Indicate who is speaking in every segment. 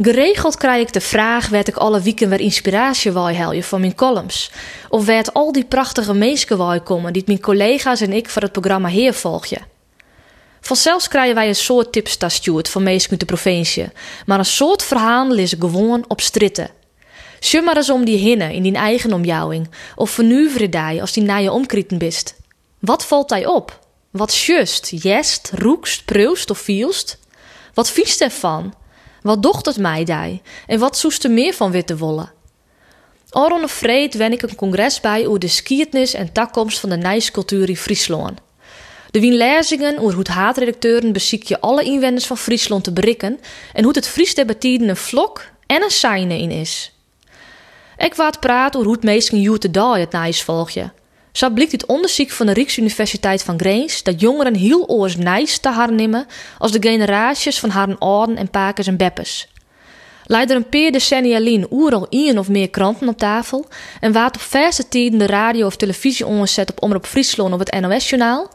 Speaker 1: Geregeld krijg ik de vraag werd ik alle weken weer inspiratie helpen van mijn columns. Of werd al die prachtige wil komen die mijn collega's en ik voor het programma Heer volgen. Vanzelfs krijgen wij een soort tips stuurt van mensen uit de provincie, maar een soort verhaal is gewoon op stritten. Sjum maar eens om die hinnen in die eigen omjouwing, of vernuiveren die als die naar je omkrieten bist. Wat valt hij op? Wat just, jest, roekst, preust of vielst? Wat viest ervan? Wat docht het mij? En wat zoest er meer van witte wollen? Aron vreed wen ik een congres bij over de skietnis en takkomst van de nijscultuur in Friesland. De wien lezingen over hoe haatredacteuren beziek je alle inwoners van Friesland te berikken en hoe het Fries debatteren een vlok en een seine in is. Ik waard praat over hoe het meesten youth te het nijs volgje. Zo blijkt het onderzoek van de Rijksuniversiteit van Greens dat jongeren heel oors nijs te hernemen als de generaties van haar ouden en pakers en beppes. Leider een paar decennia lien oeral één of meer kranten op tafel en waard op verse tijden de radio of televisie omgezet op Omroep Friesland of het NOS-journaal.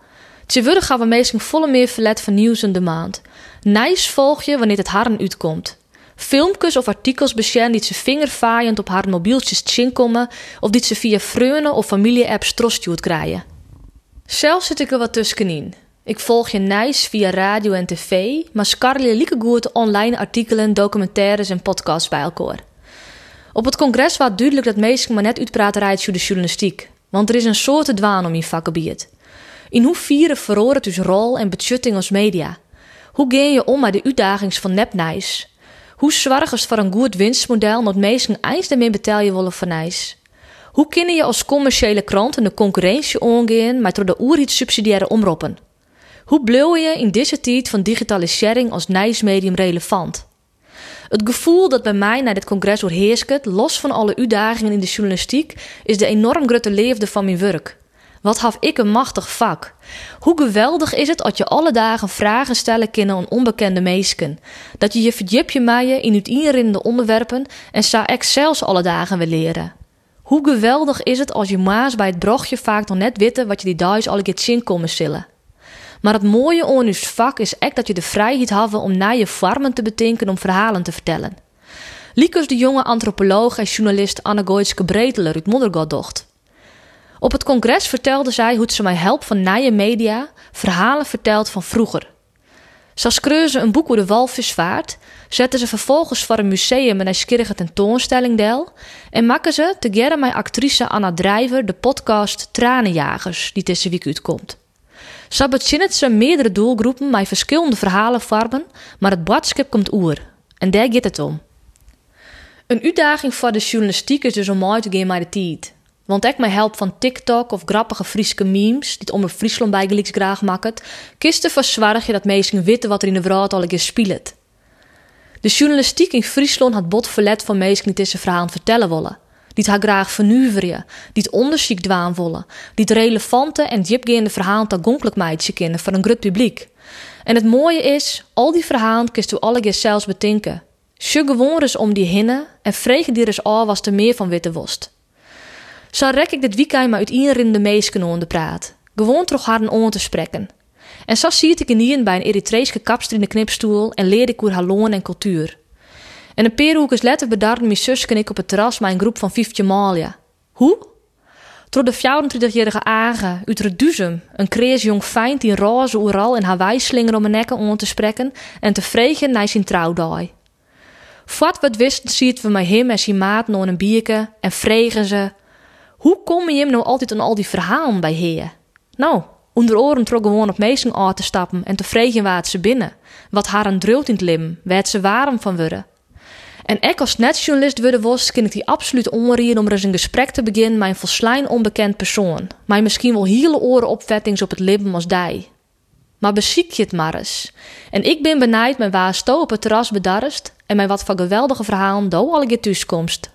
Speaker 1: Tegenwoordig gaan we meestal volle meer verlet van nieuws in de maand. Nijs volg je wanneer het harren uitkomt. Filmpjes of artikels beschermen die ze vingervaaiend op haar mobieltjes tjinkomen of die ze via vrienden of familie-apps trostjoet krijgen. Zelf zit ik er wat tussenin. Ik volg je nice via radio en tv, maar skarrel je goed online artikelen, documentaires en podcasts bij elkaar. Op het congres was duidelijk dat meesten maar net rijdt de journalistiek, want er is een soort dwaan om je vakgebied. In hoe vieren verroren tussen rol en budgetting als media? Hoe ga je om met de uitdagingen van nepnijs? Hoe zwaar is voor een goed winstmodel dat meesten eens ermee betalen willen van ijs? Hoe kunnen je als commerciële krant in de concurrentie omgaan met door de oerhit subsidiaire omroepen? Hoe blauw je in deze tijd van digitalisering als nijsmedium relevant? Het gevoel dat bij mij naar dit congres wordt heersket, los van alle uitdagingen in de journalistiek, is de enorm grote leefde van mijn werk. Wat haf ik een machtig vak. Hoe geweldig is het als je alle dagen vragen stellen kunnen aan onbekende meesken. Dat je je verdiep je maaien in het inrinnende onderwerpen en ik zelfs alle dagen weer leren. Hoe geweldig is het als je maas bij het brochtje vaak nog net weten wat je die dagen al keer zin komen zullen. Maar het mooie aan vak is echt dat je de vrijheid hebt om naar je vormen te betinken om verhalen te vertellen. Liekers de jonge antropoloog en journalist Anne Goitske Breteler uit Moddergoddocht. Op het congres vertelde zij hoe ze mij helpt van nije media verhalen vertelt van vroeger. Ze een boek over de walvisvaart, zetten ze vervolgens voor een museum een nieuwsgierige tentoonstelling deel en maken ze, together met actrice Anna Drijver, de podcast Tranenjagers, die deze week uitkomt. Zo bezinnen ze meerdere doelgroepen met verschillende verhalenvormen, maar het boodschap komt oer. En daar gaat het om. Een uitdaging voor de journalistiek is dus om mooi te gaan met de tijd. Want ik met help van TikTok of grappige Friese memes, die om Friesland bijgelijks graag maakt, kisten verzwarig je dat mensen weten wat er in de wereld al een keer. De journalistiek in Friesland had bot verlet van mensen die deze verhaal vertellen willen. Die het haar graag vernuiveren, die het onderzoek dwaan willen, die het relevante en diepgaande verhaal toegankelijk meidje kennen voor een groot publiek. En het mooie is, al die verhalen kist u alle keer zelfs betinken. Gewoon om die hinnen en vregen die eens al was er meer van witte wost. Zo rek ik dit weekend maar uit de meesken onder praat. Gewoon toch haar om te spreken. En zo zie ik in bij een Eritreese kapster in de knipstoel en leerde ik haar loon en cultuur. En een paar weken later bedarden mijn zus en ik op het terras met een groep van vijftje Malia. Hoe? Door de 24-jarige Age uit Reduzum, een krees jong fijn in roze oeral en haar wijslinger om mijn nekken om te spreken en te vregen naar zijn trouwdag. Voort wat wisten, ziet we met hem en zijn maat nog een bierke en vregen ze: hoe kom je hem nou altijd aan al die verhalen bij heer? Nou, onder oren trok gewoon op meesten aan te stappen en te vregen waar ze binnen. Wat haar een drult in het lim, werd ze warm van worden. En ik als netjournalist worden was, kan ik die absoluut onrien om er eens een gesprek te beginnen met een volslijn onbekend persoon. Maar misschien wel hele oren opvettings op het lippen als die. Maar beziek je het maar eens. En ik ben benijd met waar sto op het terras bedarst en met wat voor geweldige verhalen do al je thuiskomst.